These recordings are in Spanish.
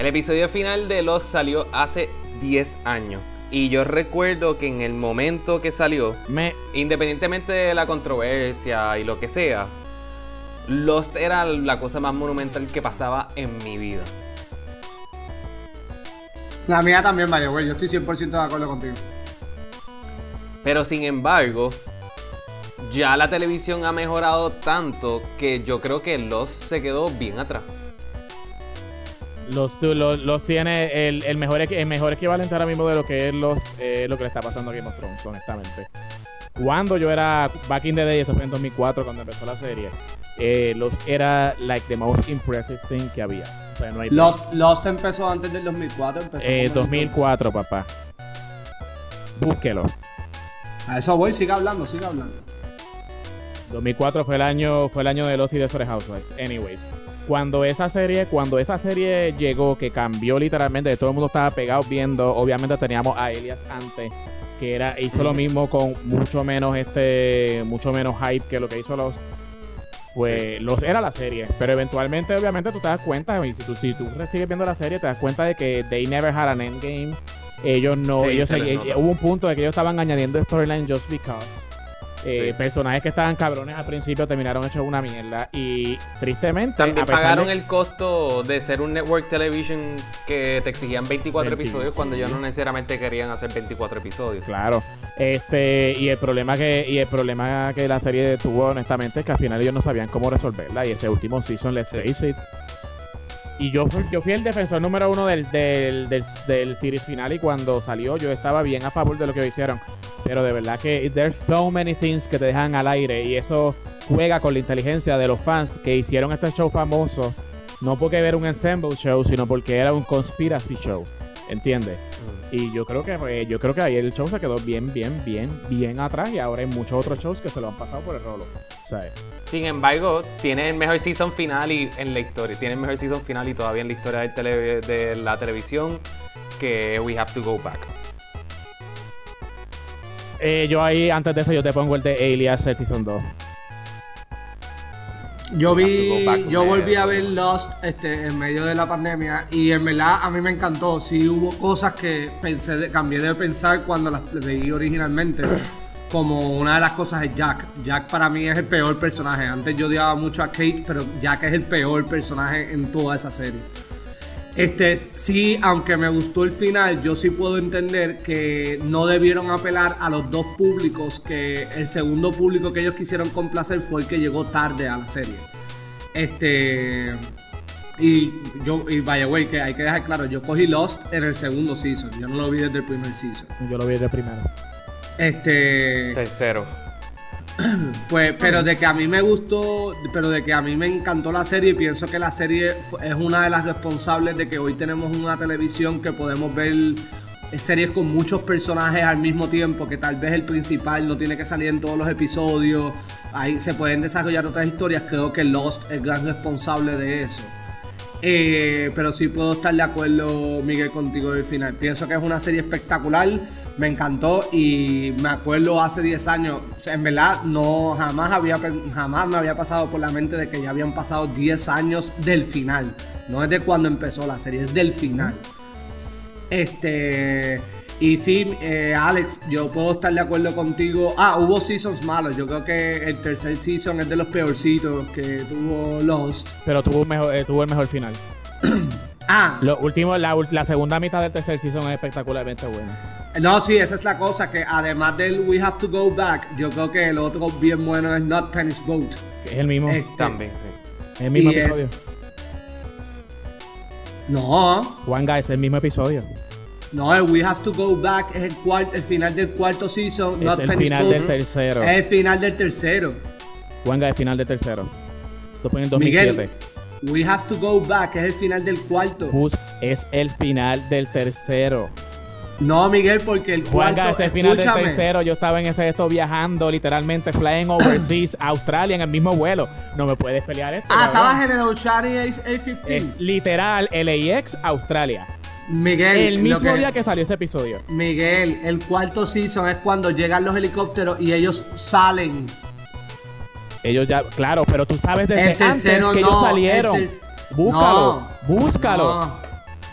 El episodio final de Lost salió hace 10 años. Y yo recuerdo que en el momento que salió, Me, independientemente de la controversia y lo que sea, Lost era la cosa más monumental que pasaba en mi vida. La mía también, vaya, güey. Yo estoy 100% de acuerdo contigo. Pero sin embargo, ya la televisión ha mejorado tanto que yo creo que Lost se quedó bien atrás. Los, los, los tiene el, el mejor, el mejor equivalente ahora mismo de lo que es los, eh, lo que le está pasando a Game of Thrones, honestamente. Cuando yo era back in the day, eso fue en 2004 cuando empezó la serie, eh, los era like the most impressive thing que había. O sea, no hay Lost, Lost empezó antes del 2004. Empezó Eh, como en- 2004, papá. Búsquelo. A eso voy, siga hablando, siga hablando. 2004 fue el año fue el año de Lost y de Desperate Housewives. Anyways, cuando esa serie cuando esa serie llegó que cambió literalmente, todo el mundo estaba pegado viendo, obviamente teníamos a Elias antes que era hizo lo mismo con mucho menos este mucho menos hype que lo que hizo Lost. Pues Lost era la serie, pero eventualmente obviamente tú te das cuenta y si tú si tú sigues viendo la serie te das cuenta de que they never had an endgame. Ellos no, Sí, ellos les nota. hubo un punto de que ellos estaban añadiendo storyline just because. Eh, Sí. Personajes que estaban cabrones al principio terminaron hechos una mierda. Y tristemente, También a pesar pagaron de- el costo de ser un network television que te exigían 24 20, episodios cuando sí. ya no necesariamente querían hacer 24 episodios. Claro. Este, y el problema que, y el problema que la serie tuvo, honestamente, es que al final ellos no sabían cómo resolverla. Y ese último season, let's Sí. face it. Y yo, fui- yo fui el defensor número uno del, del, del, del series final y cuando salió yo estaba bien a favor de lo que hicieron. Pero de verdad que there's so many things que te dejan al aire y eso juega con la inteligencia de los fans que hicieron este show famoso. No porque era un ensemble show, sino porque era un conspiracy show. ¿Entiendes? Y yo creo que pues, yo creo que ahí el show se quedó bien, bien, bien, bien atrás y ahora hay muchos otros shows que se lo han pasado por el rolo. ¿Sabes? Sin embargo, tiene el mejor season final y en la historia. Tiene el mejor season final y todavía en la historia del tele- de la televisión que We Have to Go Back. Eh, yo ahí, antes de eso, yo te pongo el de Alias, el Season 2. Yo vi, yo volví a ver Lost este, en medio de la pandemia y en verdad a mí me encantó. Sí hubo cosas que pensé, de- cambié de pensar cuando las veí originalmente. Como una de las cosas es Jack. Jack para mí es el peor personaje. Antes yo odiaba mucho a Kate, pero Jack es el peor personaje en toda esa serie. Este, sí, aunque me gustó el final, yo sí puedo entender que no debieron apelar a los dos públicos, que el segundo público que ellos quisieron complacer fue el que llegó tarde a la serie. Este, y yo, y vaya güey, que hay que dejar claro, yo cogí Lost en el segundo season, yo no lo vi desde el primer season. Yo lo vi de primero. Este, Tercero. pues, pero de que a mí me gustó, pero de que a mí me encantó la serie, pienso que la serie es una de las responsables de que hoy tenemos una televisión que podemos ver series con muchos personajes al mismo tiempo, que tal vez el principal no tiene que salir en todos los episodios, ahí se pueden desarrollar otras historias, creo que Lost es gran responsable de eso. Eh, pero sí puedo estar de acuerdo, Miguel, contigo del final. Pienso que es una serie espectacular, me encantó y me acuerdo hace 10 años, en verdad no jamás había jamás me había pasado por la mente de que ya habían pasado 10 años del final. No es de cuando empezó la serie, es del final. Este y sí, eh, Alex, yo puedo estar de acuerdo contigo. Ah, hubo seasons malos. Yo creo que el tercer season es de los peorcitos que tuvo Lost. Pero tuvo, mejor, eh, tuvo el mejor final. Ah, Lo último, la, la segunda mitad del tercer season es espectacularmente buena. No, sí, esa es la cosa, que además del We Have to Go Back, yo creo que el otro bien bueno es Not Penny's Boat. Es el mismo, Este, También, sí. es el mismo y es- episodio. No, Juanga es el mismo episodio. no, el We Have to Go Back es el, cuarto, el final del cuarto season. Es Not el Penny's final Boat del tercero. Es el final del tercero. Juanga es el final del tercero. Esto fue en el Miguel, 2007. We Have to Go Back es el final del cuarto. Bus es el final del tercero. No, Miguel, porque el cuarto. Juanga, este final del tercero, yo estaba en ese esto viajando, literalmente flying overseas, a Australia en el mismo vuelo. No me puedes pelear esto. Ah, estabas en el Oceania A15. Es literal LAX Australia. Miguel, El mismo que- día que salió ese episodio. Miguel, el cuarto season es cuando llegan los helicópteros y ellos salen. Ellos ya, claro, pero tú sabes desde tercero antes que no, ellos salieron. Búscalo, No, búscalo. no.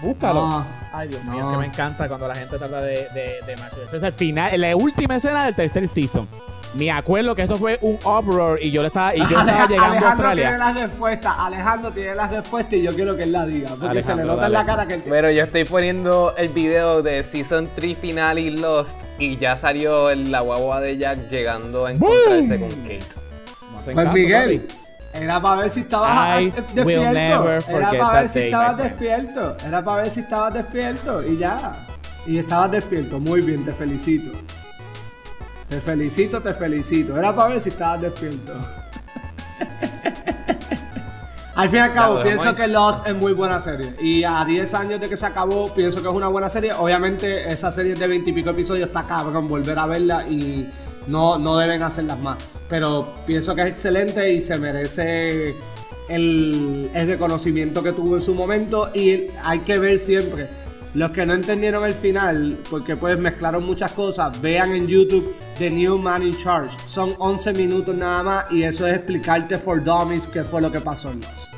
Búscalo. Ay, Dios mío, No. que me encanta cuando la gente trata de, de, de Marshall. Eso es el final, la última escena del tercer season. Me acuerdo que eso fue un uproar y yo le estaba, y yo estaba llegando a Alejandro tiene Australia. las respuestas. Alejandro tiene las respuestas y yo quiero que él la diga. Porque se le Alejandro, nota en la dale. cara que él Pero yo estoy poniendo el video de Season 3 final y Lost y ya salió el- la guagua de Jack llegando a encontrarse con Kate. No Pues caso, Miguel, papi. Era para ver si estabas I despierto. will never Era para that ver si day, estabas despierto. Era para ver si estabas despierto y ya. Y estabas despierto. Muy bien, te felicito. Te felicito, te felicito. Era para ver si estabas despierto. Al fin y al cabo, pienso que Lost es muy buena serie. Y a 10 años de que se acabó, pienso que es una buena serie. Obviamente, esa serie de 20 y pico episodios está cabrón volver a verla y no, no deben hacerlas más. Pero pienso que es excelente y se merece el, reconocimiento que tuvo en su momento. Y hay que ver siempre. Los que no entendieron el final, porque pues mezclaron muchas cosas, vean en YouTube The New Man in Charge. Son 11 minutos nada más y eso es explicarte for dummies qué fue lo que pasó en Lost.